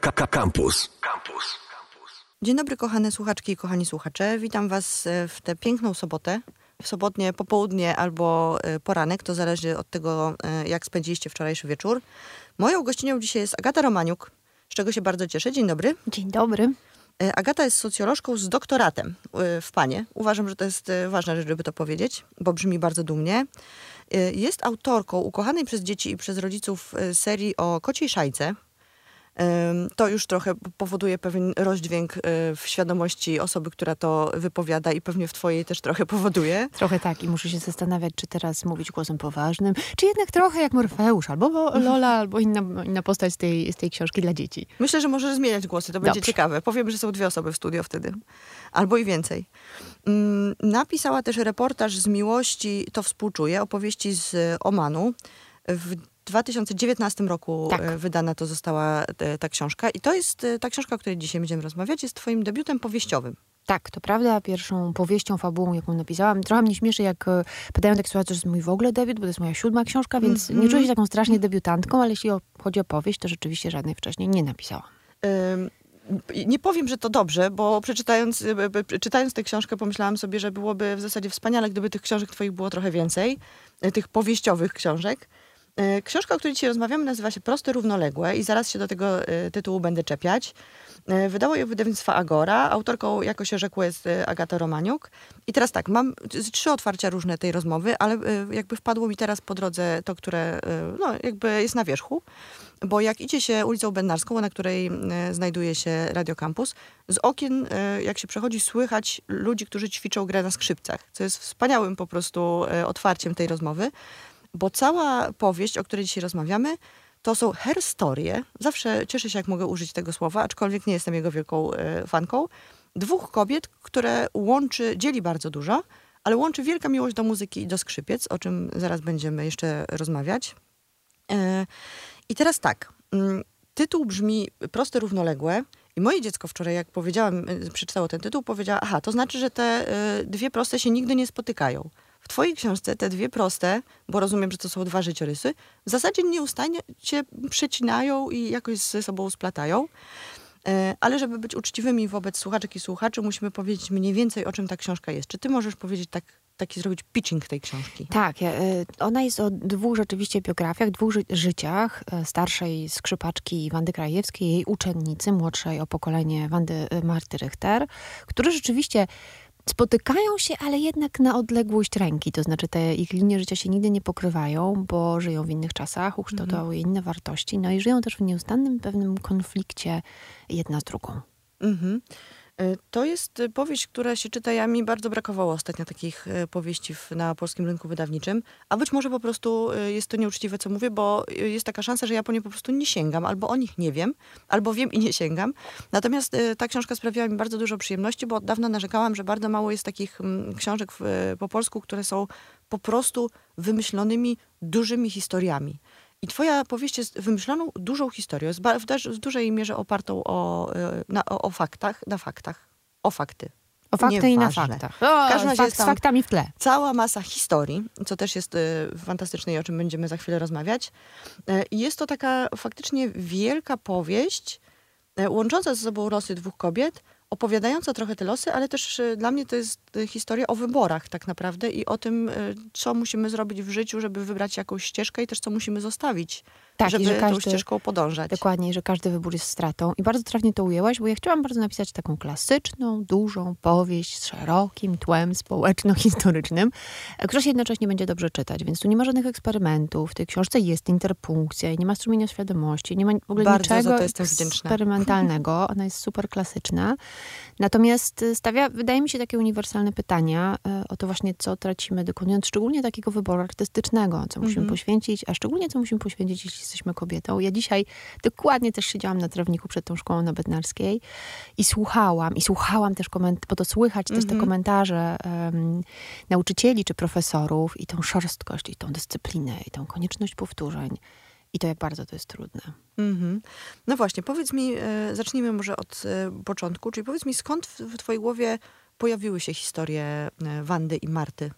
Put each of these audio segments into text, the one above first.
Campus. Campus. Dzień dobry, kochane słuchaczki i kochani słuchacze. Witam Was e, w tę piękną sobotę. W sobotnie popołudnie albo e, poranek, to zależy od tego, e, jak spędziliście wczorajszy wieczór. Moją gościnią dzisiaj jest Agata Romaniuk, z czego się bardzo cieszę. Dzień dobry. Dzień dobry. Agata jest socjolożką z doktoratem w Panie. Uważam, że to jest ważna rzecz, żeby to powiedzieć, bo brzmi bardzo dumnie. Jest autorką ukochanej przez dzieci i przez rodziców serii o kociej szajce, to już trochę powoduje pewien rozdźwięk e, w świadomości osoby, która to wypowiada i pewnie w twojej też trochę powoduje. Trochę tak i muszę się zastanawiać, czy teraz mówić głosem poważnym, czy jednak trochę jak Morfeusz, albo Lola, albo inna, inna postać z tej, z tej książki dla dzieci. Myślę, że możesz zmieniać głosy, to będzie ciekawe. Powiem, że są dwie osoby w studio wtedy, albo i więcej. Mm, napisała też reportaż z miłości, to współczuję, opowieści z Omanu. W 2019 roku tak. E, wydana to została e, ta książka. I to jest e, ta książka, o której dzisiaj będziemy rozmawiać, jest twoim debiutem powieściowym. Tak, to prawda. Pierwszą powieścią, fabułą, jaką napisałam. Trochę mnie śmieszy, jak padają takie słowa, że to jest mój w ogóle debiut, bo to jest moja siódma książka, więc mm -hmm. nie czuję się taką strasznie debiutantką, ale jeśli chodzi o powieść, to rzeczywiście żadnej wcześniej nie napisałam. nie powiem, że to dobrze, bo przeczytając czytając tę książkę pomyślałam sobie, że byłoby w zasadzie wspaniale, gdyby tych książek twoich było trochę więcej, tych powieściowych książek. E, książka, o której dzisiaj rozmawiamy, nazywa się Proste Równoległe i zaraz się do tego e, tytułu będę czepiać. E, wydało je wydawnictwo Agora. Autorką, jako się rzekło, jest Agata Romaniuk. I teraz tak, mam trzy otwarcia różne tej rozmowy, ale jakby wpadło mi teraz po drodze to, które no, jakby jest na wierzchu. Bo jak idzie się ulicą Bednarską, na której znajduje się Radio Campus, z okien, jak się przechodzi, słychać ludzi, którzy ćwiczą grę na skrzypcach, co jest wspaniałym po prostu otwarciem tej rozmowy bo cała powieść, o której dzisiaj rozmawiamy, to są herstorie. Zawsze cieszę się, jak mogę użyć tego słowa, aczkolwiek nie jestem jego wielką e, fanką. Dwóch kobiet, które łączy, dzieli bardzo dużo, ale łączy wielka miłość do muzyki i do skrzypiec, o czym zaraz będziemy jeszcze rozmawiać. E, I teraz tak, mm, tytuł brzmi proste, równoległe. I moje dziecko wczoraj, jak powiedziałam, e, przeczytało ten tytuł, powiedziała, aha, to znaczy, że te dwie proste się nigdy nie spotykają. W twojej książce te dwie proste, bo rozumiem, że to są dwa życiorysy, w zasadzie nieustannie się przecinają i jakoś ze sobą splatają. E, ale żeby być uczciwymi wobec słuchaczek i słuchaczy, musimy powiedzieć mniej więcej, o czym ta książka jest. Czy ty możesz powiedzieć tak, taki zrobić pitching tej książki? Tak, e, ona jest o dwóch rzeczywiście biografiach, dwóch ży życiach. E, starszej skrzypaczki Wandy Krajewskiej, jej uczennicy, młodszej o pokolenie Wandy Marty Richter, które rzeczywiście spotykają się, ale jednak na odległość ręki. To znaczy te ich linie życia się nigdy nie pokrywają, bo żyją w innych czasach, ukształtowały mhm. inne wartości, no i żyją też w nieustannym pewnym konflikcie jedna z drugą. Mhm. E, to jest e, powieść, która się czyta. Ja mi bardzo brakowało ostatnio takich e, powieści na polskim rynku wydawniczym. A być może po prostu jest to nieuczciwe, co mówię, bo jest taka szansa, że ja po nie po prostu nie sięgam, albo o nich nie wiem, albo wiem i nie sięgam. Natomiast ta książka sprawiła mi bardzo dużo przyjemności, bo od dawna narzekałam, że bardzo mało jest takich mm, książek po polsku, które są po prostu wymyślonymi, dużymi historiami. I twoja powieść jest wymyśloną, dużą historią, jest w, dużej mierze opartą o, e, na, o, o faktach, na faktach, o fakty. O fakty i na faktach. O, w każdym razie fakt, z faktami w tle. Cała masa historii, co też jest y, fantastyczne i o czym będziemy za chwilę rozmawiać. Y, jest to taka faktycznie wielka powieść, y, łącząca ze sobą losy dwóch kobiet, opowiadająca trochę te losy, ale też y, dla mnie to jest y, historia o wyborach tak naprawdę i o tym, y, co musimy zrobić w życiu, żeby wybrać jakąś ścieżkę i też co musimy zostawić tak, żeby że każdy, tą ścieżką podążać. Dokładnie, że każdy wybór jest stratą. I bardzo trafnie to ujęłaś, bo ja chciałam bardzo napisać taką klasyczną, dużą powieść z szerokim tłem społeczno-historycznym, e, która się jednocześnie będzie dobrze czytać. Więc tu nie ma żadnych eksperymentów. W tej książce jest interpunkcja, nie ma strumienia świadomości, nie ma w ogóle bardzo niczego eksperymentalnego. Ona jest super klasyczna. Natomiast e, stawia, wydaje mi się, takie uniwersalne pytania e, o to właśnie, co tracimy, dokonując szczególnie takiego wyboru artystycznego, co musimy mm -hmm. poświęcić, a szczególnie co musimy poświęcić, jeśli jesteśmy kobietą. Ja dzisiaj dokładnie też siedziałam na trawniku przed tą szkołą na Bednarskiej i słuchałam, i słuchałam też komentarze, bo to słychać też te mhm. komentarze um, nauczycieli czy profesorów i tą szorstkość, i tą dyscyplinę, i tą konieczność powtórzeń. I to jak bardzo to jest trudne. Mm-hmm. No właśnie, powiedz mi, e, zacznijmy może od e, początku, czyli powiedz mi, skąd w, w twojej głowie pojawiły się historie e, Wandy i Marty?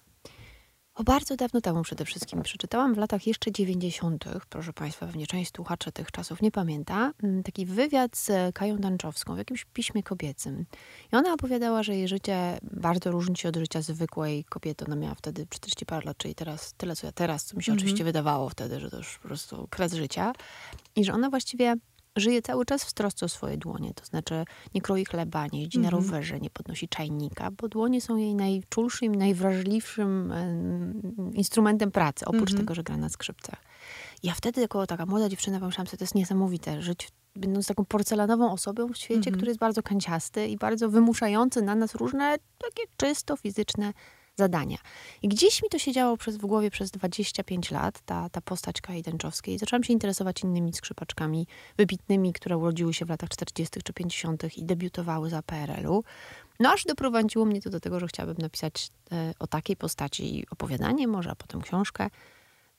O bardzo dawno temu przede wszystkim przeczytałam w latach jeszcze 90., proszę Państwa, pewnie część słuchaczy tych czasów nie pamięta, mm, taki wywiad z Kają Danczowską w jakimś piśmie kobiecym. I ona opowiadała, że jej życie bardzo różni się od życia zwykłej kobiety. Ona miała wtedy 40 parę lat, czyli teraz tyle, co ja teraz, co mi się Mhm. oczywiście wydawało wtedy, że to już po prostu kres życia. I że ona właściwie żyje cały czas w trosce o swoje dłonie. To znaczy nie kroi chleba, nie jeździ na Mhm. rowerze, nie podnosi czajnika, bo dłonie są jej najczulszym, najwrażliwszym em, instrumentem pracy, oprócz Mhm. tego, że gra na skrzypcach. Ja wtedy jako taka młoda dziewczyna pomyślałam sobie, to jest niesamowite, żyć będąc taką porcelanową osobą w świecie, Mhm. który jest bardzo kanciasty i bardzo wymuszający na nas różne takie czysto fizyczne zadania. I gdzieś mi to siedziało przez, w głowie przez 25 lat, ta, ta postać Kai Dęczowskiej. Zaczęłam się interesować innymi skrzypaczkami wybitnymi, które urodziły się w latach 40. czy 50. i debiutowały za PRL-u. No aż doprowadziło mnie to do tego, że chciałabym napisać e, o takiej postaci opowiadanie może, a potem książkę.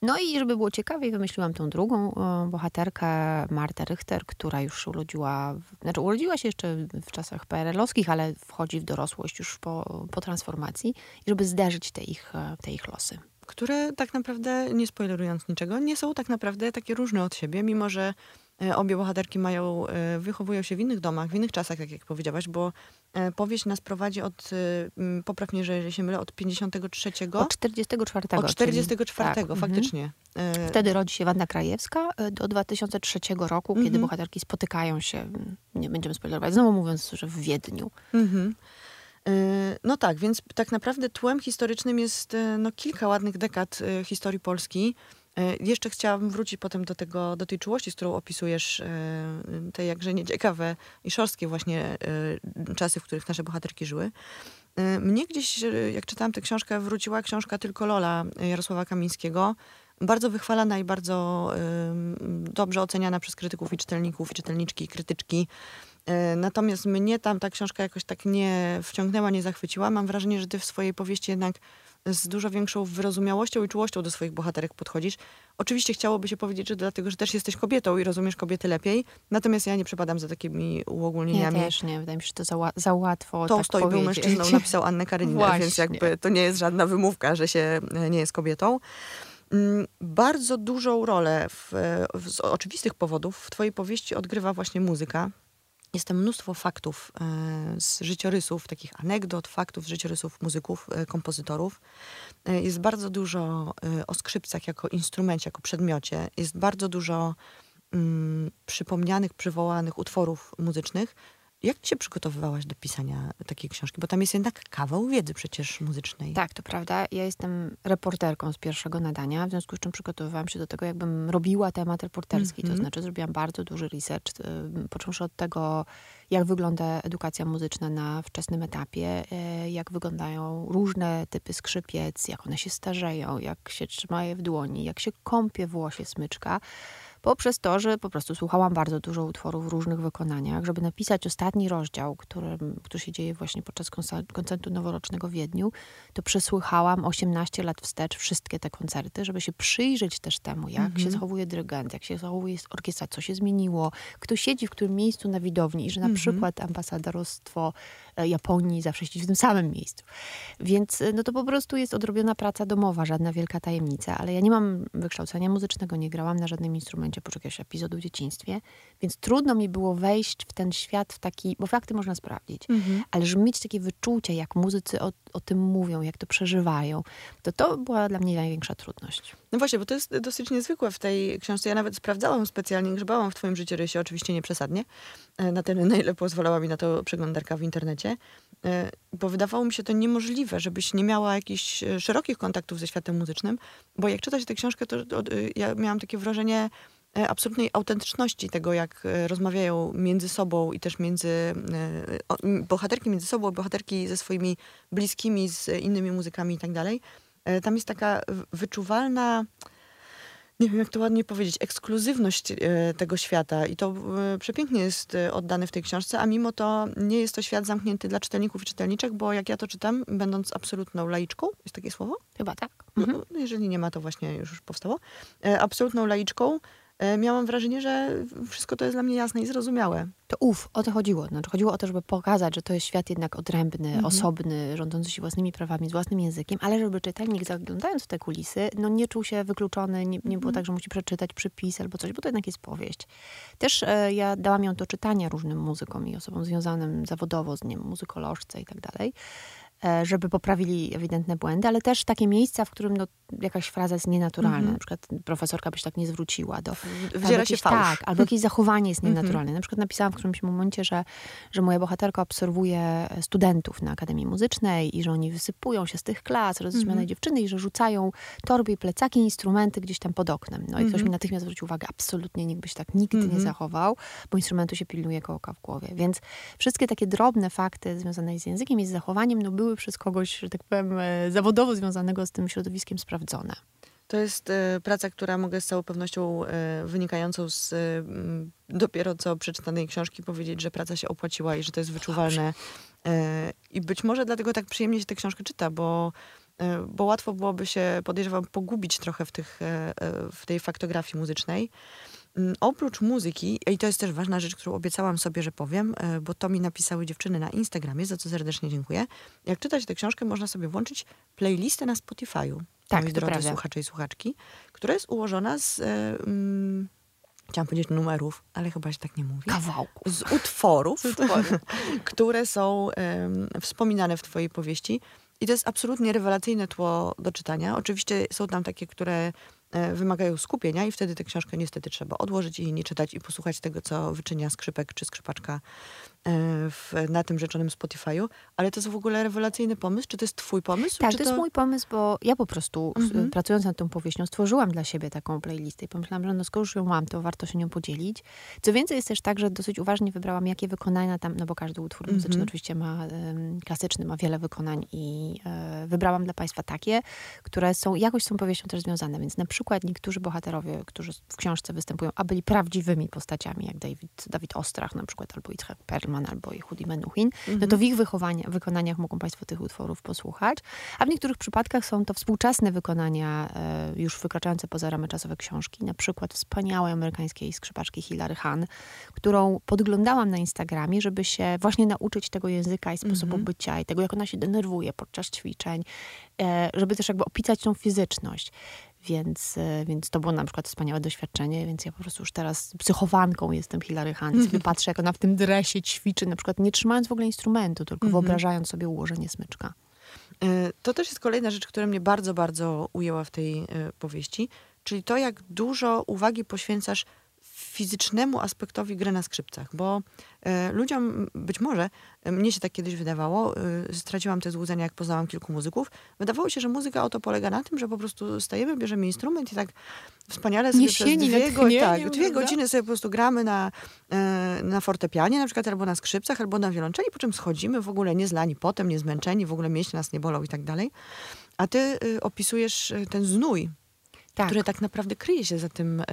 No i żeby było ciekawiej, wymyśliłam tą drugą e, bohaterkę, Martę Richter, która już urodziła, znaczy urodziła się jeszcze w czasach PRL-owskich, ale wchodzi w dorosłość już po, po transformacji i żeby zderzyć te ich, e, te ich losy. które tak naprawdę, nie spoilerując niczego, nie są tak naprawdę takie różne od siebie, mimo że obie bohaterki mają, e, wychowują się w innych domach, w innych czasach, tak jak powiedziałaś, bo e, powieść nas prowadzi od, e, m, popraw mnie, że jeżeli się mylę, od 53, Od 44. od 44, czyli- tak, mhm. faktycznie. E, Wtedy rodzi się Wanda Krajewska e, do 2003 roku, kiedy Mhm. bohaterki spotykają się, nie będziemy spoilerować, znowu mówiąc, że w Wiedniu. Mhm. E, No tak, więc tak naprawdę tłem historycznym jest e, no, kilka ładnych dekad e, historii Polski. E, Jeszcze chciałabym wrócić potem do, tego, do tej czułości, z którą opisujesz e, te jakże nieciekawe i szorskie właśnie e, czasy, w których nasze bohaterki żyły. Mnie gdzieś, jak czytałam tę książkę, wróciła książka Tylko Lola Jarosława Kamińskiego. Bardzo wychwalana i bardzo dobrze oceniana przez krytyków i czytelników, i czytelniczki, i krytyczki. Natomiast mnie tam ta książka jakoś tak nie wciągnęła, nie zachwyciła. Mam wrażenie, że ty w swojej powieści jednak z dużo większą wyrozumiałością i czułością do swoich bohaterek podchodzisz. Oczywiście chciałoby się powiedzieć, że dlatego, że też jesteś kobietą i rozumiesz kobiety lepiej. Natomiast ja nie przepadam za takimi Nie, uogólnieniami. też nie. Wydaje mi się, że to za, ła- za łatwo To tak stoi był mężczyzną, napisał Annę Karenina, więc jakby to nie jest żadna wymówka, że się e, nie jest kobietą. Mm, Bardzo dużą rolę w, w, z oczywistych powodów w twojej powieści odgrywa właśnie muzyka. Jest mnóstwo faktów e, z życiorysów, takich anegdot, faktów z życiorysów muzyków, e, kompozytorów. E, Jest bardzo dużo o skrzypcach jako instrumencie, jako przedmiocie. Jest bardzo dużo mm, przypomnianych, przywołanych utworów muzycznych. Jak ty się przygotowywałaś do pisania takiej książki? Bo tam jest jednak kawał wiedzy przecież muzycznej. Tak, to prawda. Ja jestem reporterką z pierwszego nadania, w związku z czym przygotowywałam się do tego, jakbym robiła temat reporterski. To Mhm. znaczy zrobiłam bardzo duży research, y, począwszy od tego, jak wygląda edukacja muzyczna na wczesnym etapie, y, jak wyglądają różne typy skrzypiec, jak one się starzeją, jak się trzyma je w dłoni, jak się kąpie w łosie smyczka. Poprzez to, że po prostu słuchałam bardzo dużo utworów w różnych wykonaniach, żeby napisać ostatni rozdział, który, który się dzieje właśnie podczas koncertu noworocznego w Wiedniu, to przesłuchałam 18 lat wstecz wszystkie te koncerty, żeby się przyjrzeć też temu, jak Mhm. się zachowuje dyrygent, jak się zachowuje orkiestra, co się zmieniło, kto siedzi w którym miejscu na widowni i że na Mhm. przykład ambasadorstwo e, Japonii zawsze siedzi w tym samym miejscu. Więc e, no to po prostu jest odrobiona praca domowa, żadna wielka tajemnica, ale ja nie mam wykształcenia muzycznego, nie grałam na żadnym instrumencie oprócz jakiegoś epizodu w dzieciństwie, więc trudno mi było wejść w ten świat w taki, bo fakty można sprawdzić, Mhm. ale żeby mieć takie wyczucie, jak muzycy o, o tym mówią, jak to przeżywają, to to była dla mnie największa trudność. No właśnie, bo to jest dosyć niezwykłe w tej książce. Ja nawet sprawdzałam specjalnie, grzebałam w twoim życiorysie, oczywiście nie przesadnie, e, na tyle, na ile pozwalała mi na to przeglądarka w internecie, e, bo wydawało mi się to niemożliwe, żebyś nie miała jakichś e, szerokich kontaktów ze światem muzycznym, bo jak czytać tę książkę, to, ja miałam takie wrażenie absolutnej autentyczności tego, jak e, rozmawiają między sobą i też między e, bohaterki między sobą, bohaterki ze swoimi bliskimi, z innymi muzykami i tak dalej. E, Tam jest taka wyczuwalna, nie wiem jak to ładnie powiedzieć, ekskluzywność e, tego świata i to e, przepięknie jest e, oddane w tej książce, a mimo to nie jest to świat zamknięty dla czytelników i czytelniczek, bo jak ja to czytam, będąc absolutną laiczką, jest takie słowo? Chyba tak. No, Mhm. Jeżeli nie ma, to właśnie już powstało. E, absolutną laiczką, e, miałam wrażenie, że wszystko to jest dla mnie jasne i zrozumiałe. To uf, o to chodziło. Znaczy, chodziło o to, żeby pokazać, że to jest świat jednak odrębny, Mhm. osobny, rządzący się własnymi prawami, z własnym językiem, ale żeby czytelnik zaglądając w te kulisy, no nie czuł się wykluczony, nie, nie było tak, że musi przeczytać przypis albo coś, bo to jednak jest powieść. Też e, ja dałam ją do czytania różnym muzykom i osobom związanym zawodowo z nim, muzykolożce i tak dalej, e, żeby poprawili ewidentne błędy, ale też takie miejsca, w którym no, jakaś fraza jest nienaturalna. Na przykład profesorka by się tak nie zwróciła do Wdziera się jakieś, fałsz. Tak, albo jakieś zachowanie jest Mhm. nienaturalne. Na przykład napisałam w którymś momencie, że, że moja bohaterka obserwuje studentów na Akademii Muzycznej i że oni wysypują się z tych klas, roześmiane Mhm. dziewczyny i że rzucają torby i plecaki, instrumenty gdzieś tam pod oknem. No i ktoś Mhm. mi natychmiast zwrócił uwagę, absolutnie nikt by się tak nigdy nie Mhm. zachował, bo instrumentu się pilnuje kołka w głowie. Więc wszystkie takie drobne fakty związane z językiem i z zachowaniem no, były przez kogoś, że tak powiem, e, zawodowo związanego z tym środowiskiem sprawdzone. To jest e, praca, która mogę z całą pewnością e, wynikającą z dopiero co przeczytanej książki powiedzieć, że praca się opłaciła i że to jest wyczuwalne. I być może dlatego tak przyjemnie się tę książkę czyta, bo, bo łatwo byłoby się, podejrzewam, pogubić trochę w, tych, w tej faktografii muzycznej. Mm, Oprócz muzyki, i to jest też ważna rzecz, którą obiecałam sobie, że powiem, e, bo to mi napisały dziewczyny na Instagramie, za co serdecznie dziękuję. Jak czytać tę książkę, można sobie włączyć playlistę na Spotify'u. Tak, moi drodzy prawda. słuchacze i słuchaczki, która jest ułożona z, e, mm, chciałam powiedzieć numerów, ale chyba się tak nie mówi. Kawałku. Z utworów, które są em, wspominane w twojej powieści. I to jest absolutnie rewelacyjne tło do czytania. Oczywiście są tam takie, które wymagają skupienia i wtedy tę książkę niestety trzeba odłożyć i nie czytać i posłuchać tego, co wyczynia skrzypek czy skrzypaczka e, w, na tym rzeczonym Spotify'u. Ale to jest w ogóle rewelacyjny pomysł. Czy to jest twój pomysł? Tak, czy to jest mój pomysł, bo ja po prostu Mhm. pracując nad tą powieścią stworzyłam dla siebie taką playlistę i pomyślałam, że no skoro już ją mam, to warto się nią podzielić. Co więcej jest też tak, że dosyć uważnie wybrałam, jakie wykonania tam, no bo każdy utwór muzyczny Mhm. oczywiście ma, klasyczny ma wiele wykonań i e, wybrałam dla Państwa takie, które są, jakoś z tą powieścią też związane, więc na przykład niektórzy bohaterowie, którzy w książce występują, a byli prawdziwymi postaciami, jak David, Dawid Ostrach na przykład, albo Itzhak Perlman, albo Yehudi Menuhin, no to w ich wykonaniach mogą Państwo tych utworów posłuchać. A w niektórych przypadkach są to współczesne wykonania, e, już wykraczające poza ramy czasowe książki. Na przykład wspaniałej amerykańskiej skrzypaczki Hilary Hahn, którą podglądałam na Instagramie, żeby się właśnie nauczyć tego języka i sposobu bycia i tego, jak ona się denerwuje podczas ćwiczeń, e, żeby też jakby opisać tą fizyczność. Więc, e, więc to było na przykład wspaniałe doświadczenie, więc ja po prostu już teraz psychowanką jestem Hilary Hahn. Sobie patrzę, jak ona w tym dresie ćwiczy, na przykład nie trzymając w ogóle instrumentu, tylko wyobrażając sobie ułożenie smyczka. E, To też jest kolejna rzecz, która mnie bardzo, bardzo ujęła w tej e, powieści, czyli to, jak dużo uwagi poświęcasz fizycznemu aspektowi gry na skrzypcach, bo e, ludziom być może, e, mnie się tak kiedyś wydawało, e, straciłam te złudzenia, jak poznałam kilku muzyków, wydawało się, że muzyka o to polega na tym, że po prostu stajemy, bierzemy instrument i tak wspaniale sobie przez Niesieni dwie, go, tak, dwie godziny sobie po prostu gramy na, na fortepianie na przykład, albo na skrzypcach, albo na wiolonczeli, po czym schodzimy w ogóle nie zlani potem, nie zmęczeni, w ogóle mięśnie nas nie bolą i tak dalej. A ty y, opisujesz y, ten znój, Tak. który tak naprawdę kryje się za tym, e,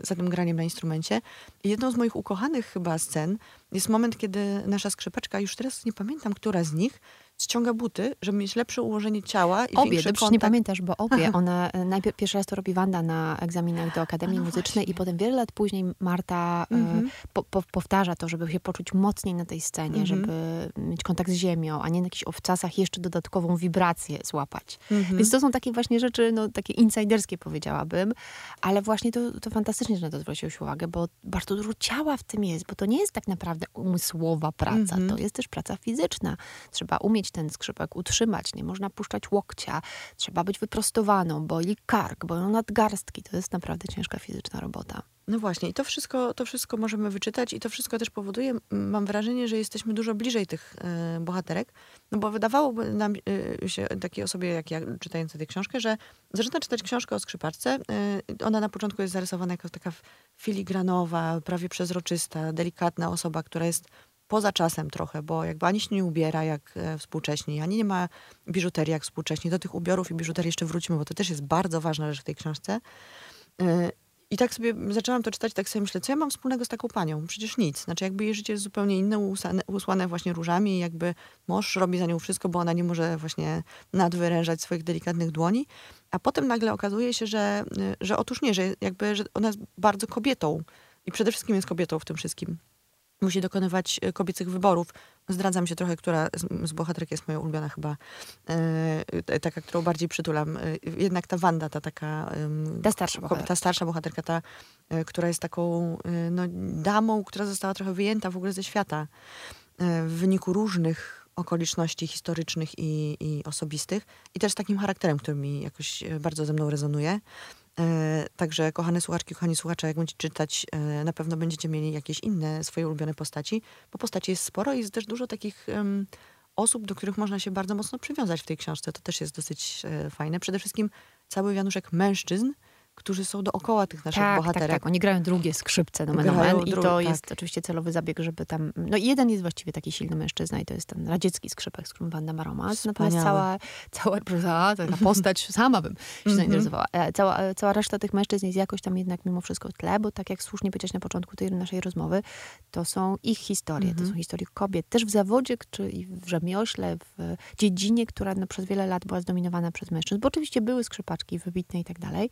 za tym graniem na instrumencie. Jedną z moich ukochanych chyba scen jest moment, kiedy nasza skrzypaczka, już teraz nie pamiętam, która z nich, ściąga buty, żeby mieć lepsze ułożenie ciała i Obie, dobrze nie pamiętasz, bo obie, ona e, najpierw pierwszy raz to robi Wanda na egzaminach do Akademii no Muzycznej i potem wiele lat później Marta e, Mhm. po, po, powtarza to, żeby się poczuć mocniej na tej scenie, Mhm. żeby mieć kontakt z ziemią, a nie na jakichś obcasach jeszcze dodatkową wibrację złapać. Mhm. Więc to są takie właśnie rzeczy, no takie insiderskie powiedziałabym, ale właśnie to, to fantastycznie, że na to zwróciłeś uwagę, bo bardzo dużo ciała w tym jest, bo to nie jest tak naprawdę umysłowa praca, to jest też praca fizyczna. Trzeba umieć ten skrzypek utrzymać, nie można puszczać łokcia, trzeba być wyprostowaną, boli kark, boją nadgarstki, to jest naprawdę ciężka fizyczna robota. No właśnie, i to wszystko, to wszystko możemy wyczytać i to wszystko też powoduje, mam wrażenie, że jesteśmy dużo bliżej tych e, bohaterek, no bo wydawałoby nam e, się takiej osobie, jak ja, czytając tę książkę, że zaczyna czytać książkę o skrzypaczce. E, ona na początku jest zarysowana jako taka filigranowa, prawie przezroczysta, delikatna osoba, która jest poza czasem trochę, bo jakby ani się nie ubiera jak e, współcześni, ani nie ma biżuterii jak współcześni. Do tych ubiorów i biżuterii jeszcze wrócimy, bo to też jest bardzo ważna rzecz w tej książce. E, I tak sobie zaczęłam to czytać, tak sobie myślę, co ja mam wspólnego z taką panią? Przecież nic. Znaczy jakby jej życie jest zupełnie inne, usane, usłane właśnie różami i jakby mąż robi za nią wszystko, bo ona nie może właśnie nadwyrężać swoich delikatnych dłoni. A potem nagle okazuje się, że, y, że otóż nie, że jakby że ona jest bardzo kobietą. I przede wszystkim jest kobietą w tym wszystkim musi dokonywać e, kobiecych wyborów. Zdradzam się trochę, która z, z bohaterek jest moja ulubiona chyba. E, taka, którą bardziej przytulam. E, jednak ta Wanda, ta taka... E, ta starsza bohaterka. Ta starsza bohaterka, ta, e, która jest taką e, no, damą, która została trochę wyjęta w ogóle ze świata w wyniku różnych okoliczności historycznych i, i osobistych. I też takim charakterem, który mi jakoś bardzo ze mną rezonuje. E, także kochane słuchaczki, kochani słuchacze, jak będziecie czytać, e, na pewno będziecie mieli jakieś inne swoje ulubione postaci, bo postaci jest sporo i jest też dużo takich um, osób, do których można się bardzo mocno przywiązać w tej książce. To też jest dosyć e, fajne. Przede wszystkim cały wianuszek mężczyzn, którzy są dookoła tych naszych tak, bohaterek. Tak, tak, oni grają drugie skrzypce, no men, i to tak. jest oczywiście celowy zabieg, żeby tam, no jeden jest właściwie taki silny mężczyzna i to jest ten radziecki skrzypek, z którym Wanda ma romans, natomiast cała, cała, cała taka postać, sama bym się -hmm. zainteresowała, e, cała, e, cała reszta tych mężczyzn jest jakoś tam jednak mimo wszystko w tle, bo tak jak słusznie powiedziałeś na początku tej naszej rozmowy, to są ich historie, to są historie kobiet, też w zawodzie, czy w rzemiośle, w dziedzinie, która no, przez wiele lat była zdominowana przez mężczyzn, bo oczywiście były skrzypaczki wybitne i tak dalej,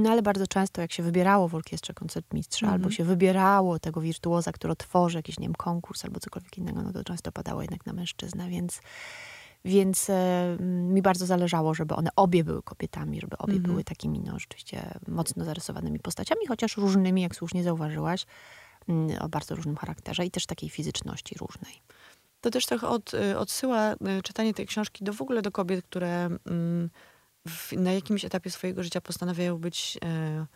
no ale bardzo często jak się wybierało w orkiestrze koncertmistrza, mm -hmm. albo się wybierało tego wirtuoza, który tworzy jakiś, nie wiem, konkurs albo cokolwiek innego, no to często padało jednak na mężczyznę, więc więc e, mi bardzo zależało, żeby one obie były kobietami, żeby obie mm -hmm. były takimi, no rzeczywiście mocno zarysowanymi postaciami, chociaż różnymi, jak słusznie zauważyłaś, mm, o bardzo różnym charakterze i też takiej fizyczności różnej. To też trochę od, y, odsyła y, czytanie tej książki do w ogóle do kobiet, które mm, w, na jakimś etapie swojego życia postanawiają być e,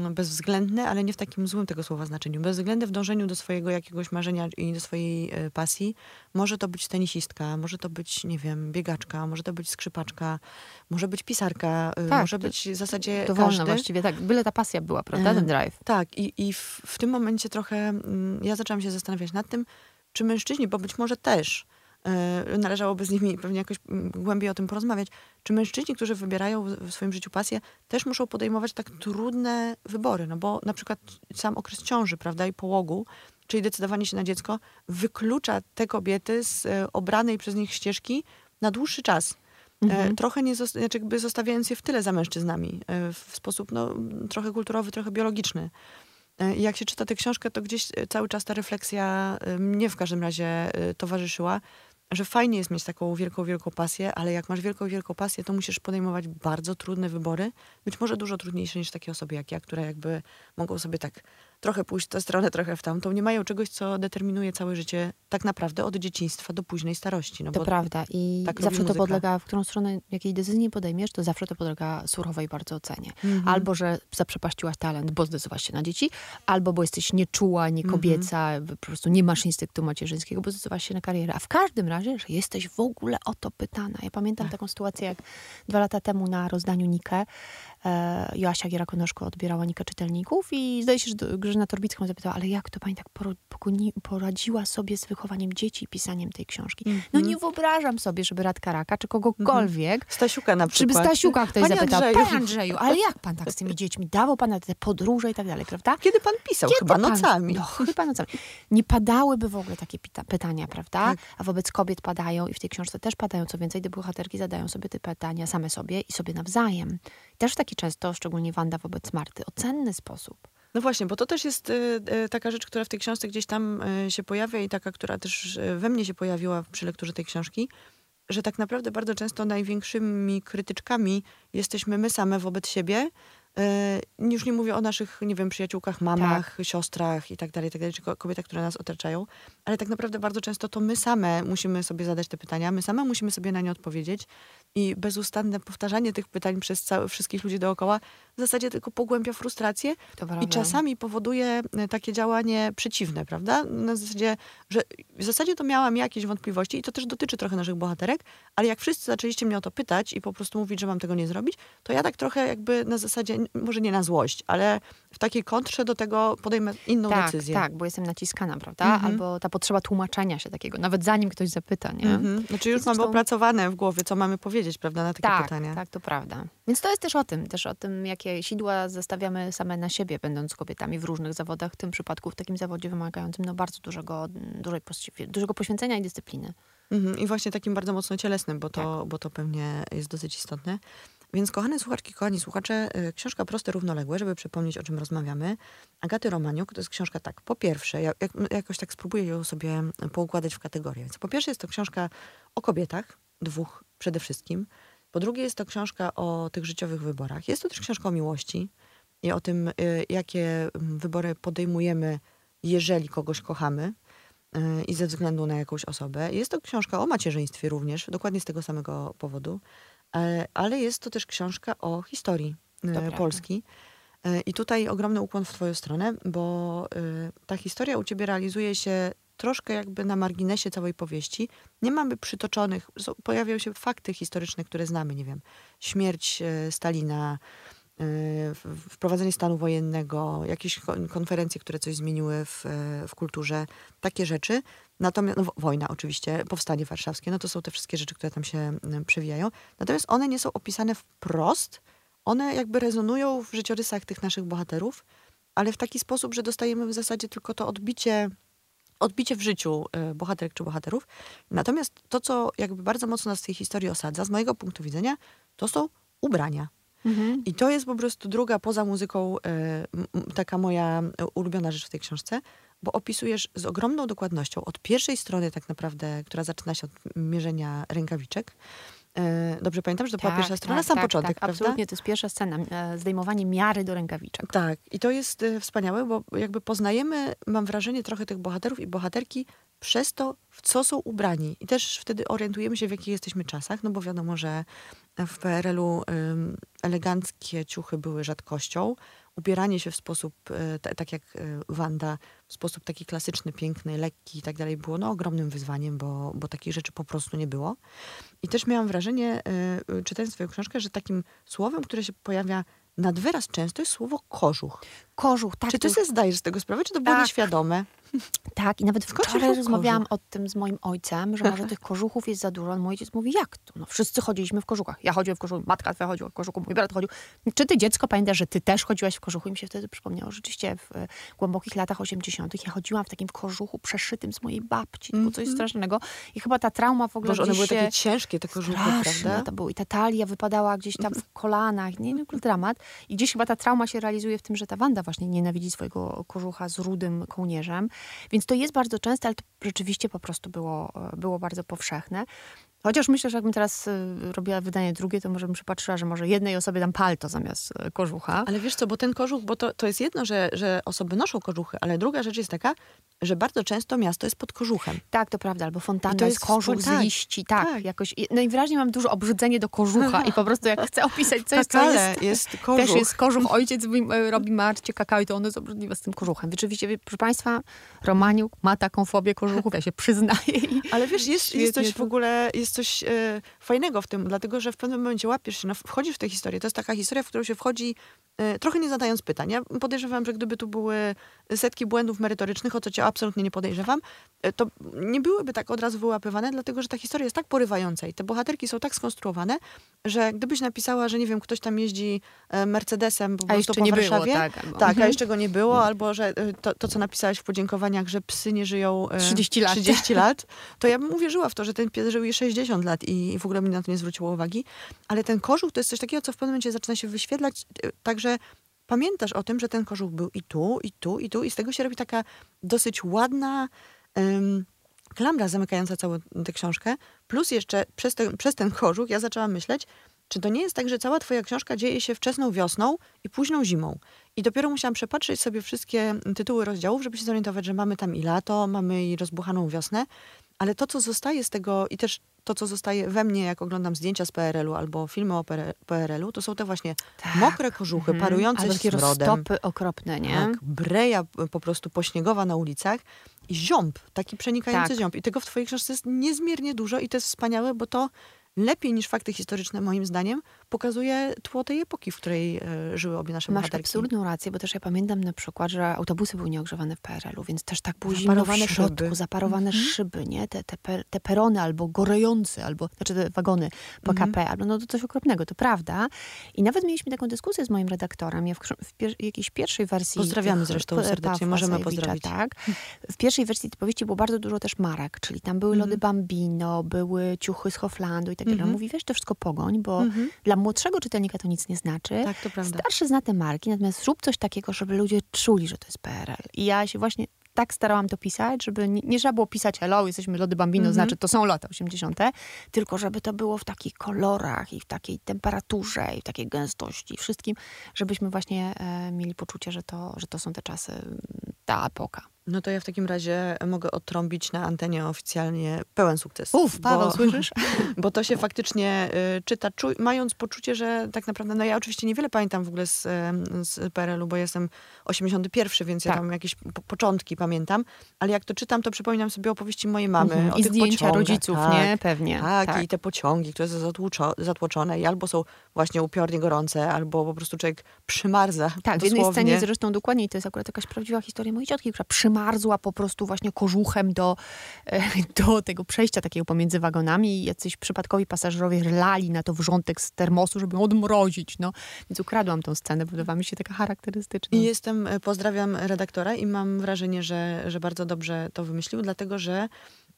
no, bezwzględne, ale nie w takim złym tego słowa znaczeniu. Bezwzględne w dążeniu do swojego jakiegoś marzenia i do swojej e, pasji. Może to być tenisistka, może to być, nie wiem, biegaczka, może to być skrzypaczka, może być pisarka, e, tak, może to, być w zasadzie To wolno właściwie, tak. Byle ta pasja była, prawda, e, ten drive. Tak i, i w, w tym momencie trochę mm, ja zaczęłam się zastanawiać nad tym, czy mężczyźni, bo być może też, E, należałoby z nimi pewnie jakoś mm, głębiej o tym porozmawiać. Czy mężczyźni, którzy wybierają w swoim życiu pasję, też muszą podejmować tak trudne wybory? No bo na przykład sam okres ciąży, prawda, i połogu, czyli decydowanie się na dziecko, wyklucza te kobiety z e, obranej przez nich ścieżki na dłuższy czas. E, mhm. Trochę nie zosta- znaczy jakby zostawiając je w tyle za mężczyznami, w sposób no, trochę kulturowy, trochę biologiczny. I jak się czyta tę książkę, to gdzieś cały czas ta refleksja mnie w każdym razie towarzyszyła, że fajnie jest mieć taką wielką, wielką pasję, ale jak masz wielką, wielką pasję, to musisz podejmować bardzo trudne wybory, być może dużo trudniejsze niż takie osoby jak ja, które jakby mogą sobie tak trochę pójść w tę stronę, trochę w tamtą. Nie mają czegoś, co determinuje całe życie tak naprawdę od dzieciństwa do późnej starości. No to prawda i tak zawsze to podlega, w którą stronę jakiej decyzji nie podejmiesz, to zawsze to podlega surowej bardzo ocenie. Mhm. Albo, że zaprzepaściłaś talent, bo zdecydowałaś się na dzieci, albo bo jesteś nieczuła, niekobieca, mhm. po prostu nie masz instynktu macierzyńskiego, bo zdecydowałaś się na karierę. A w każdym razie, że jesteś w ogóle o to pytana. Ja pamiętam tak. taką sytuację, jak dwa lata temu na rozdaniu Nike e, Joasia Gierakonoszko odbierała Nikę czytelników i zdaje się, że Grażyna Torbicką zapytała, ale jak to pani tak poradziła sobie z wychowaniem dzieci i pisaniem tej książki? Mm -hmm. No nie wyobrażam sobie, żeby Radka Raka, czy kogokolwiek... Mm -hmm. Stasiuka na przykład. Żeby Stasiuka ktoś Panie zapytał, Andrzeju. Panie Andrzeju, ale jak pan tak z tymi dziećmi? Dawał pan na te podróże i tak dalej, prawda? Kiedy pan pisał? Kiedy chyba pan, nocami. No, chyba nocami. Nie padałyby w ogóle takie pytania, prawda? Tak. A wobec kobiet padają i w tej książce też padają. Co więcej, te bohaterki zadają sobie te pytania same sobie i sobie nawzajem. Też w taki często, szczególnie Wanda wobec Marty, ocenny sposób. No właśnie, bo to też jest y, y, taka rzecz, która w tej książce gdzieś tam y, się pojawia i taka, która też we mnie się pojawiła przy lekturze tej książki, że tak naprawdę bardzo często największymi krytyczkami jesteśmy my same wobec siebie, już nie mówię o naszych, nie wiem, przyjaciółkach, mamach, tak. siostrach i tak dalej, tak dalej, czy kobietach, które nas otaczają, ale tak naprawdę bardzo często to my same musimy sobie zadać te pytania, my same musimy sobie na nie odpowiedzieć i bezustanne powtarzanie tych pytań przez całe, wszystkich ludzi dookoła w zasadzie tylko pogłębia frustrację i czasami powoduje e, takie działanie przeciwne, prawda? Na zasadzie, że w zasadzie to miałam jakieś wątpliwości i to też dotyczy trochę naszych bohaterek, ale jak wszyscy zaczęliście mnie o to pytać i po prostu mówić, że mam tego nie zrobić, to ja tak trochę jakby na zasadzie może nie na złość, ale w takiej kontrze do tego podejmę inną tak, decyzję. Tak, bo jestem naciskana, prawda? Mhm. Albo ta potrzeba tłumaczenia się takiego, nawet zanim ktoś zapyta, nie? Mhm. Znaczy już mamy Zresztą- opracowane w głowie, co mamy powiedzieć, prawda, na takie Tak, pytania. tak, to prawda. Więc to jest też o tym, też o tym, jakie sidła zastawiamy same na siebie, będąc kobietami w różnych zawodach, w tym przypadku w takim zawodzie wymagającym no, bardzo dużego, dużej, dużego poświęcenia i dyscypliny. Mhm. I właśnie takim bardzo mocno cielesnym, bo to, Tak. bo to pewnie jest dosyć istotne. Więc kochane słuchaczki, kochani słuchacze, y, książka Proste Równoległe, żeby przypomnieć, o czym rozmawiamy. Agaty Romaniuk to jest książka tak, po pierwsze, ja, jak, jakoś tak spróbuję ją sobie poukładać w kategorie. Więc po pierwsze jest to książka o kobietach, dwóch przede wszystkim. Po drugie jest to książka o tych życiowych wyborach. Jest to też książka o miłości i o tym, y, jakie mm, wybory podejmujemy, jeżeli kogoś kochamy y, i ze względu na jakąś osobę. Jest to książka o macierzyństwie również, dokładnie z tego samego powodu, E, ale jest to też książka o historii e, prawda. Polski. I tutaj ogromny ukłon w twoją stronę, bo ta historia u ciebie realizuje się troszkę jakby na marginesie całej powieści. Nie mamy przytoczonych, pojawiają się fakty historyczne, które znamy, nie wiem, śmierć e, Stalina, e, wprowadzenie stanu wojennego, jakieś kon- konferencje, które coś zmieniły w, e, w kulturze, takie rzeczy. Natomiast, no, wo- wojna oczywiście, powstanie warszawskie, no to są te wszystkie rzeczy, które tam się przewijają. Natomiast one nie są opisane wprost, one jakby rezonują w życiorysach tych naszych bohaterów, ale w taki sposób, że dostajemy w zasadzie tylko to odbicie, odbicie w życiu e, bohaterek czy bohaterów. Natomiast to, co jakby bardzo mocno nas w tej historii osadza, z mojego punktu widzenia, to są ubrania. I to jest po prostu druga, poza muzyką, e, taka moja e, ulubiona rzecz w tej książce, bo opisujesz z ogromną dokładnością od pierwszej strony tak naprawdę, która zaczyna się od mierzenia rękawiczek. E, Dobrze pamiętam, że to była pierwsza strona, sam początek, tak, prawda? Absolutnie, to jest pierwsza scena, e, zdejmowanie miary do rękawiczek. Tak, i to jest e, wspaniałe, bo jakby poznajemy, mam wrażenie, trochę tych bohaterów i bohaterki przez to, w co są ubrani. I też wtedy orientujemy się, w jakich jesteśmy czasach, no bo wiadomo, że w PRL-u eleganckie ciuchy były rzadkością. Ubieranie się w sposób, e, ta- tak jak e, Wanda, w sposób taki klasyczny, piękny, lekki i tak dalej było no, ogromnym wyzwaniem, bo, bo takich rzeczy po prostu nie było. I też miałam wrażenie, e, czytając twoją książkę, że takim słowem, które się pojawia nad wyraz często jest słowo kożuch. Kożuch, tak. czy to ty sobie zdajesz z tego sprawę, czy to było Tak. nieświadome? Tak, i nawet Skąd wczoraj rozmawiałam o tym z moim ojcem, że może tych kożuchów jest za dużo. Mój ojciec mówi, jak to? No wszyscy chodziliśmy w kożuchach. Ja chodziłem w kożuchu, matka twoja chodziła w kożuchu, mój brat chodził. Czy ty dziecko pamiętasz, że ty też chodziłaś w kożuchu? I mi się wtedy przypomniało, rzeczywiście w e, głębokich latach 80. ja chodziłam w takim kożuchu przeszytym z mojej babci. To było coś strasznego. I chyba ta trauma w ogóle Boże, one były się... takie ciężkie, te kożuchy, prawda? to było. I ta talia wypadała gdzieś tam w kolanach. Nie, nie, dramat. I gdzieś chyba ta trauma się realizuje w tym, że ta Wanda właśnie nienawidzi swojego kożucha z rudym kołnierzem. Więc to jest bardzo częste, ale to rzeczywiście po prostu było, e, było bardzo powszechne. Chociaż myślę, że jakbym teraz e, robiła wydanie drugie, to może bym przypatrzyła, że może jednej osobie dam palto zamiast e, kożucha. Ale wiesz co, bo ten kożuch, bo to, to jest jedno, że, że osoby noszą kożuchy, ale druga rzecz jest taka, że bardzo często miasto jest pod kożuchem. Tak, to prawda. Albo I fontanna to jest jest kożuch z liści. Tak, tak. jakoś. i- Najwyraźniej mam dużo obrzydzenie do kożucha i po prostu jak chcę opisać coś, co Kakale jest... jest kożuch. Też jest kożuch, ojciec e, robi Marcie kakao i to ono jest obrzydliwe z tym kożuchem. Rzeczywiście, proszę Państwa, Romaniuk ma taką fobię kożuchów, ja się przyznaję. Ale wiesz, jest, jest coś w to- ogóle, jest coś e, fajnego w tym, dlatego że w pewnym momencie łapiesz się, no, wchodzisz w tę historię. To jest taka historia, w którą się wchodzi e, trochę nie zadając pytań. Ja podejrzewam, że gdyby tu były setki błędów merytorycznych, o co cię absolutnie nie podejrzewam, e, to nie byłyby tak od razu wyłapywane, dlatego że ta historia jest tak porywająca i te bohaterki są tak skonstruowane, że gdybyś napisała, że nie wiem, ktoś tam jeździ e, Mercedesem po prostu po nie było, Warszawie. tak, albo- tak, a Mhm. jeszcze go nie było, albo że e, to, to, co napisałaś w podziękowaniach, że psy nie żyją e, 30 lat. 30 lat, to ja bym uwierzyła w to, że ten pies żył i 60 lat i w ogóle mi na to nie zwróciło uwagi. Ale ten kożuch to jest coś takiego, co w pewnym momencie zaczyna się wyświetlać, także pamiętasz o tym, że ten kożuch był i tu, i tu, i tu i z tego się robi taka dosyć ładna klamra zamykająca całą tę książkę. Plus jeszcze przez ten, przez ten kożuch ja zaczęłam myśleć, czy to nie jest tak, że cała twoja książka dzieje się wczesną wiosną i późną zimą? I dopiero musiałam przepatrzeć sobie wszystkie tytuły rozdziałów, żeby się zorientować, że mamy tam i lato, mamy i rozbuchaną wiosnę, ale to, co zostaje z tego i też to, co zostaje we mnie, jak oglądam zdjęcia z PRL-u albo filmy o PRL-u, to są te właśnie mokre kożuchy, parujące Albo z takie smrodem. roztopy okropne, nie? Tak, breja p- po prostu pośniegowa na ulicach i ziąb, taki przenikający Tak. ziąb. I tego w twojej książce jest niezmiernie dużo i to jest wspaniałe, bo to lepiej niż fakty historyczne, moim zdaniem, pokazuje tło tej epoki, w której e, żyły obie nasze Masz bohaterki. absurdną rację, bo też ja pamiętam na przykład, że autobusy były nieogrzewane w PRL-u, więc też tak było zimno w środku, szyby. zaparowane Mhm. szyby, nie? Te, te, te perony albo gorejące, albo, znaczy te wagony PKP, Mhm. albo no to coś okropnego, to prawda. I nawet mieliśmy taką dyskusję z moim redaktorem, ja w, w pier- jakiejś pierwszej wersji... Pozdrawiamy zresztą po- serdecznie, Pawła możemy pozdrowić. Tak. W pierwszej wersji tej powieści było bardzo dużo też marek, czyli tam były lody Mhm. Bambino, były ciuchy z Hoflandu i dalej. Mhm. On Mówi, weź to wszystko pogoń, bo Mhm. dla młodszego czytelnika to nic nie znaczy. Tak, to prawda. Starszy zna te marki, natomiast zrób coś takiego, żeby ludzie czuli, że to jest PRL. I ja się właśnie tak starałam to pisać, żeby nie, nie trzeba było pisać hello, jesteśmy lody Bambino, Mhm. znaczy to są lata 80., tylko żeby to było w takich kolorach i w takiej temperaturze i w takiej gęstości, wszystkim, żebyśmy właśnie e, mieli poczucie, że to, że to są te czasy, ta epoka. No to ja w takim razie mogę odtrąbić na antenie oficjalnie pełen sukces. Uf, Paweł, bo, słyszysz? Bo to się faktycznie y, czyta, czuj, mając poczucie, że tak naprawdę, no ja oczywiście niewiele pamiętam w ogóle z, z PRL-u, bo jestem 81, więc ja Tak. tam jakieś po, początki pamiętam, ale jak to czytam, to przypominam sobie opowieści mojej mamy. Mhm. o I tych zdjęcia pociągach, rodziców, tak. nie? Pewnie. Tak, i te pociągi, które są zatłuczo, zatłoczone i albo są właśnie upiornie gorące, albo po prostu człowiek przymarza Tak, w jednej dosłownie. scenie zresztą dokładnie, to jest akurat jakaś prawdziwa historia mojej ciotki, która przymarzła po prostu właśnie kożuchem do, e, do tego przejścia takiego pomiędzy wagonami i jacyś przypadkowi pasażerowie lali na to wrzątek z termosu, żeby ją odmrozić, no. Więc ukradłam tą scenę, wydawała mi się taka charakterystyczna. Jestem, e, pozdrawiam redaktora i mam wrażenie, że, że bardzo dobrze to wymyślił, dlatego że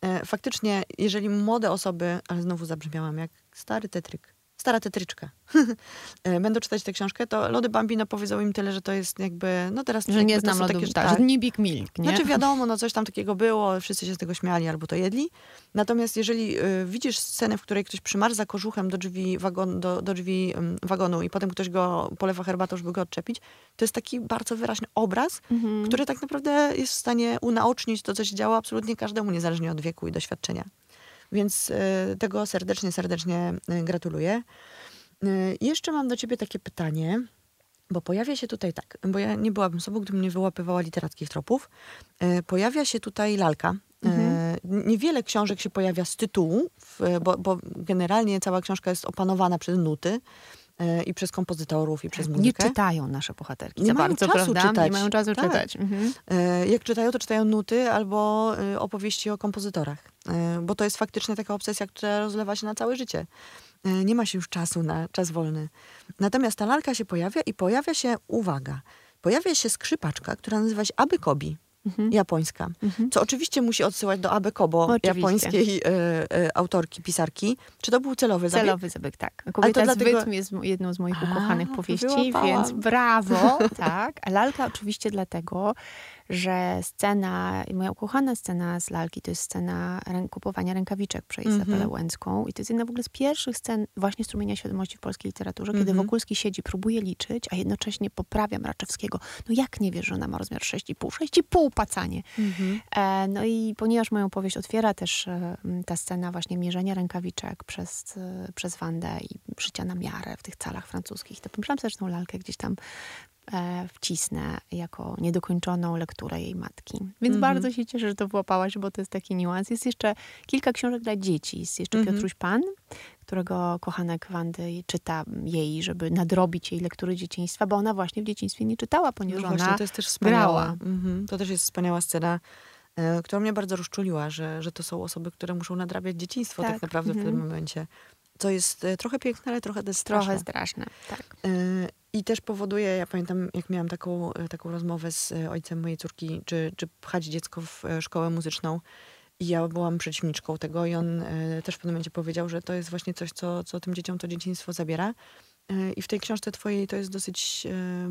e, faktycznie, jeżeli młode osoby, ale znowu zabrzmiałam jak stary tetryk, stara tetryczka, e, będą czytać tę książkę, to Lody Bambino powiedzą im tyle, że to jest jakby, no teraz... Że nie znam lodów, takie, tak, że nie Big Milk, nie? Znaczy wiadomo, no coś tam takiego było, wszyscy się z tego śmiali albo to jedli. Natomiast jeżeli y, widzisz scenę, w której ktoś przymarza kożuchem do drzwi, wagon, do, do drzwi ym, wagonu i potem ktoś go polewa herbatą, żeby go odczepić, to jest taki bardzo wyraźny obraz, Mhm. który tak naprawdę jest w stanie unaocznić to, co się działo absolutnie każdemu, niezależnie od wieku i doświadczenia. Więc y, tego serdecznie, serdecznie y, gratuluję. Y, jeszcze mam do ciebie takie pytanie, bo pojawia się tutaj tak, bo ja nie byłabym sobą, gdybym nie wyłapywała literackich tropów. Pojawia się tutaj lalka. Mhm. Niewiele książek się pojawia z tytułu, bo, bo generalnie cała książka jest opanowana przez nuty i przez kompozytorów, i przez Nie muzykę. czytają nasze bohaterki Nie za mają bardzo, czasu prawda? czytać. Nie mają czasu Tak. czytać. Mhm. E, Jak czytają, to czytają nuty albo e, opowieści o kompozytorach. E, Bo to jest faktycznie taka obsesja, która rozlewa się na całe życie. E, Nie ma się już czasu na czas wolny. Natomiast ta lalka się pojawia i pojawia się, uwaga, pojawia się skrzypaczka, która nazywa się Aby Kobi. Japońska. Co oczywiście musi odsyłać do Abe Kobo, Oczywiście. japońskiej e, e, autorki, pisarki. Czy to był celowy zabieg? Celowy zabieg, tak. Kobieta dlatego- z Wytm jest jedną z moich A, ukochanych powieści, wyłapałam. więc brawo, tak. A lalka oczywiście dlatego, że scena, moja ukochana scena z lalki, to jest scena kupowania rękawiczek przez Mhm. Izabelę Łęcką. I to jest jedna w ogóle z pierwszych scen właśnie strumienia świadomości w polskiej literaturze, kiedy Mhm. Wokulski siedzi, próbuje liczyć, a jednocześnie poprawia Mraczewskiego. No jak nie wiesz, że ona ma rozmiar 6,5? 6,5 pacanie. Mhm. E, no i ponieważ moją powieść otwiera też e, ta scena właśnie mierzenia rękawiczek przez, e, przez Wandę i szycia na miarę w tych calach francuskich, to pomyślałam sobie, że tą lalkę gdzieś tam wcisnę jako niedokończoną lekturę jej matki. Więc Mhm. bardzo się cieszę, że to wyłapałaś, bo to jest taki niuans. Jest jeszcze kilka książek dla dzieci. Jest jeszcze Mhm. Piotruś Pan, którego kochanek Wandy czyta jej, żeby nadrobić jej lektury dzieciństwa, bo ona właśnie w dzieciństwie nie czytała, ponieważ No ona właśnie, to jest też wspaniała. Mhm. To też jest wspaniała scena, e, która mnie bardzo rozczuliła, że, że to są osoby, które muszą nadrabiać dzieciństwo tak, Tak, naprawdę w mhm. tym momencie. Co jest e, trochę piękne, ale trochę też straszne. trochę straszne. Tak. E, I też powoduje, ja pamiętam, jak miałam taką, e, taką rozmowę z ojcem mojej córki, czy, czy pchać dziecko w szkołę muzyczną. I ja byłam przeciwniczką tego i on też w pewnym momencie powiedział, że to jest właśnie coś, co, co tym dzieciom to dzieciństwo zabiera. E, I w tej książce twojej to jest dosyć, e,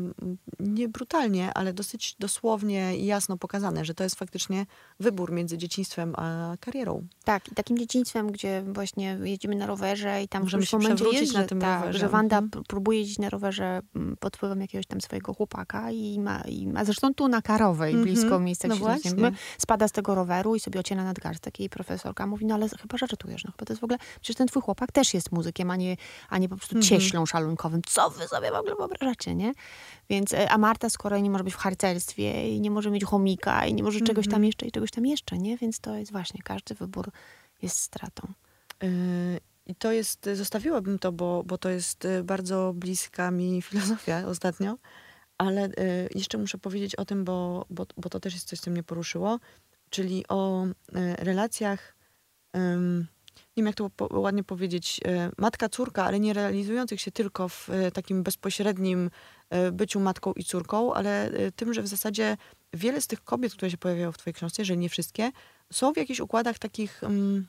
nie brutalnie, ale dosyć dosłownie i jasno pokazane, że to jest faktycznie wybór między dzieciństwem a karierą. Tak, i takim dzieciństwem, gdzie właśnie jedziemy na rowerze i tam Możemy w się momencie jest, na tym tak, rowerze. że Wanda Mhm. próbuje jeździć na rowerze mm, pod wpływem jakiegoś tam swojego chłopaka i ma, i ma zresztą tu na Karowej, Mhm. blisko miejsca, No gdzie się właśnie. spada z tego roweru i sobie ociera nadgarstek. Jej profesorka mówi, no ale chyba żartujesz, no chyba to jest w ogóle, przecież ten twój chłopak też jest muzykiem, a nie, a nie po prostu Mhm. cieślą Co wy sobie w ogóle wyobrażacie, nie? Więc, e, a Marta z kolei nie może być w harcerstwie i nie może mieć chomika i nie może czegoś tam Mhm. jeszcze i czegoś tam jeszcze, nie? Więc to jest właśnie, każdy wybór jest stratą. Yy, I to jest, zostawiłabym to, bo, bo to jest y, bardzo bliska mi filozofia ostatnio, ale jeszcze muszę powiedzieć o tym, bo, bo, bo to też jest coś, co mnie poruszyło, czyli o relacjach, ym, nie wiem jak to po, ładnie powiedzieć, y, matka-córka, ale nie realizujących się tylko w y, takim bezpośrednim y, byciu matką i córką, ale tym, że w zasadzie wiele z tych kobiet, które się pojawiają w twojej książce, jeżeli nie wszystkie, są w jakichś układach takich... ym,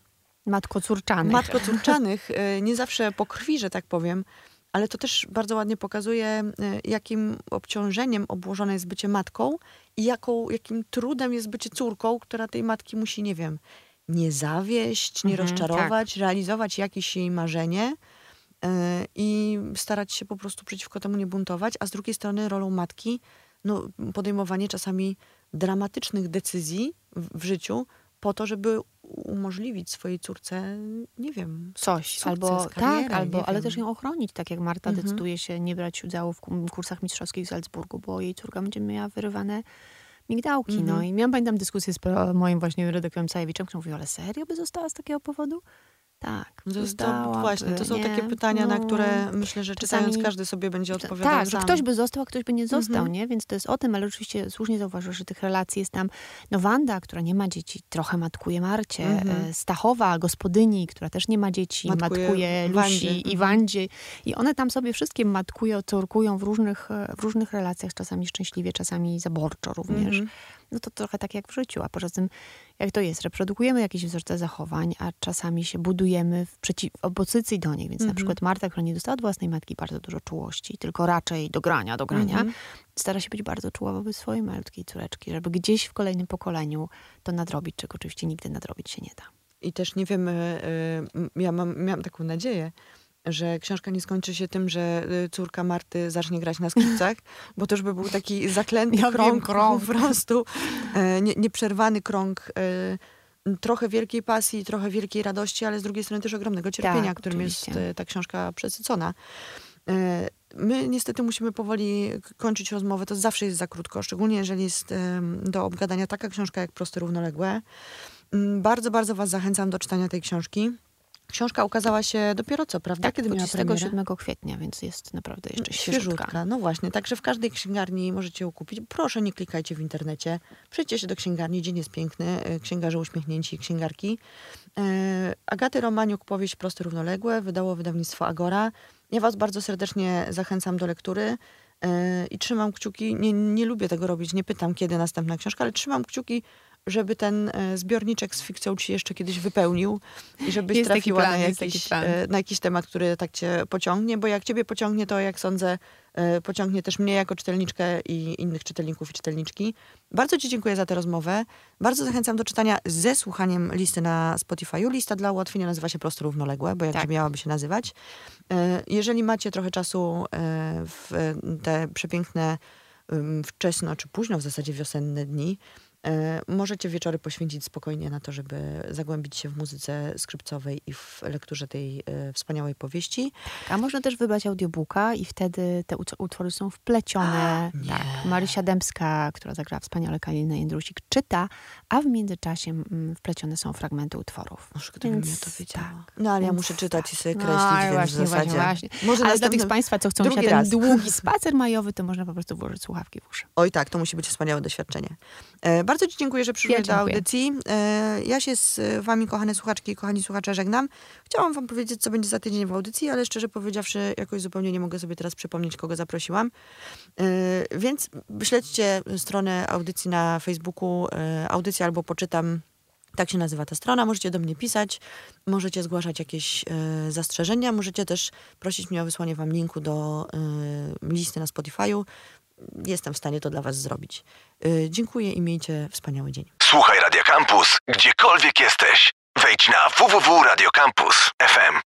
Matko-córczanych. matko-córczanych, nie zawsze po krwi, że tak powiem, ale to też bardzo ładnie pokazuje, jakim obciążeniem obłożone jest bycie matką i jaką, jakim trudem jest bycie córką, która tej matki musi, nie wiem, nie zawieść, nie Mhm, rozczarować, realizować jakieś jej marzenie y, i starać się po prostu przeciwko temu nie buntować, a z drugiej strony rolą matki no, podejmowanie czasami dramatycznych decyzji w, w życiu po to, żeby umożliwić swojej córce, nie wiem, Coś, sukces, albo karierę, tak, albo, ale wiem. też ją ochronić, tak jak Marta Mhm. decyduje się nie brać udziału w ku- kursach mistrzowskich w Salzburgu, bo jej córka będzie miała wyrywane migdałki. No Mhm. i miałam, pamiętam dyskusję z moim właśnie redaktorem Cajewiczem, który mówił, ale serio by została z takiego powodu? Tak, No zostałaby, właśnie, to są nie? takie pytania, na No. które myślę, że czytając Czasami- każdy sobie będzie odpowiadał Tak, że sam. ktoś by został, a ktoś by nie został, Mhm. nie? Więc to jest o tym, ale oczywiście słusznie zauważyłeś, że tych relacji jest tam, no Wanda, która nie ma dzieci, trochę matkuje Marcie, Mhm. e, Stachowa, gospodyni, która też nie ma dzieci, Matkuje matkuje, Wandzie. Lusi i Mhm. Wandzie. I one tam sobie wszystkie matkują, córkują w różnych, e, w różnych relacjach, czasami szczęśliwie, czasami zaborczo również. Mhm. No to trochę tak jak w życiu, a poza tym, jak to jest, reprodukujemy jakieś wzorce zachowań, a czasami się budujemy w, przeciw, w opozycji do nich. Więc na Mhm. przykład Marta, która nie dostała od własnej matki bardzo dużo czułości, tylko raczej do grania, do grania, Mhm. stara się być bardzo czuła wobec swojej malutkiej córeczki, żeby gdzieś w kolejnym pokoleniu to nadrobić, czego oczywiście nigdy nadrobić się nie da. I też nie wiem, y, ja mam, miałam taką nadzieję, że książka nie skończy się tym, że y, córka Marty zacznie grać na skrzypcach, bo to już by był taki zaklęty Ja wiem, krąg, krąg. po prostu, e, nie, nieprzerwany krąg e, trochę wielkiej pasji, trochę wielkiej radości, ale z drugiej strony też ogromnego cierpienia, Tak, którym jest oczywiście. e, ta książka przesycona. E, My niestety musimy powoli kończyć rozmowę. To zawsze jest za krótko, szczególnie jeżeli jest do obgadania taka książka jak Proste Równoległe. Mm, Bardzo, bardzo was zachęcam do czytania tej książki. Książka ukazała się dopiero co, prawda? Tak, Kiedy miała premierę? 27 kwietnia, więc jest naprawdę jeszcze świeżutka. Świeżutka, no właśnie. Także w każdej księgarni możecie ją kupić. Proszę, nie klikajcie w internecie. Przyjdźcie się do księgarni, dzień jest piękny. e, Księgarze uśmiechnięci, księgarki. E, Agaty Romaniuk, powieść Proste Równoległe, wydało wydawnictwo Agora. Ja was bardzo serdecznie zachęcam do lektury e, i trzymam kciuki. Nie, nie lubię tego robić, nie pytam, kiedy następna książka, ale trzymam kciuki, żeby ten e, zbiorniczek z fikcją ci jeszcze kiedyś wypełnił i żebyś Jest trafiła plan, na, jakiś, e, na jakiś temat, który tak cię pociągnie, bo jak ciebie pociągnie, to jak sądzę, e, pociągnie też mnie jako czytelniczkę i innych czytelników i czytelniczki. Bardzo ci dziękuję za tę rozmowę. Bardzo zachęcam do czytania ze słuchaniem listy na Spotify'u. Lista dla ułatwienia nazywa się Prosto Równoległe, bo jak Tak. miałaby się nazywać. Jeżeli macie trochę czasu w te przepiękne wczesno czy późno w zasadzie wiosenne dni, możecie wieczory poświęcić spokojnie na to, żeby zagłębić się w muzyce skrzypcowej i w lekturze tej e, wspaniałej powieści. A można też wybrać audiobooka i wtedy te ut- utwory są wplecione. nie. tak. Marysia Dębska, która zagrała wspaniale Kalinę Jędrusik, czyta, a w międzyczasie mm, wplecione są fragmenty utworów. Może gdybym Więc ja to wiedziała. tak, no ale ja więc muszę czytać i sobie No, kreślić, ale więc właśnie, w zasadzie... Właśnie, właśnie. Może Ale dla tych z Państwa, co chcą drugi ten raz. długi spacer majowy, to można po prostu włożyć słuchawki w uszy. Oj tak, to musi być wspaniałe doświadczenie. E, bardzo Ci dziękuję, że przyszłeś Ja do audycji. E, ja się z Wami, kochane słuchaczki i kochani słuchacze, żegnam. Chciałam Wam powiedzieć, co będzie za tydzień w audycji, ale szczerze powiedziawszy, jakoś zupełnie nie mogę sobie teraz przypomnieć, kogo zaprosiłam. E, więc śledźcie stronę audycji na Facebooku, e, audycja albo poczytam. Tak się nazywa ta strona. Możecie do mnie pisać, możecie zgłaszać jakieś e, zastrzeżenia, możecie też prosić mnie o wysłanie Wam linku do e, listy na Spotify'u jestem w stanie to dla Was zrobić. Yy, dziękuję i miejcie wspaniały dzień. Słuchaj Radio Campus, gdziekolwiek jesteś. Wejdź na www.radiocampus.fm.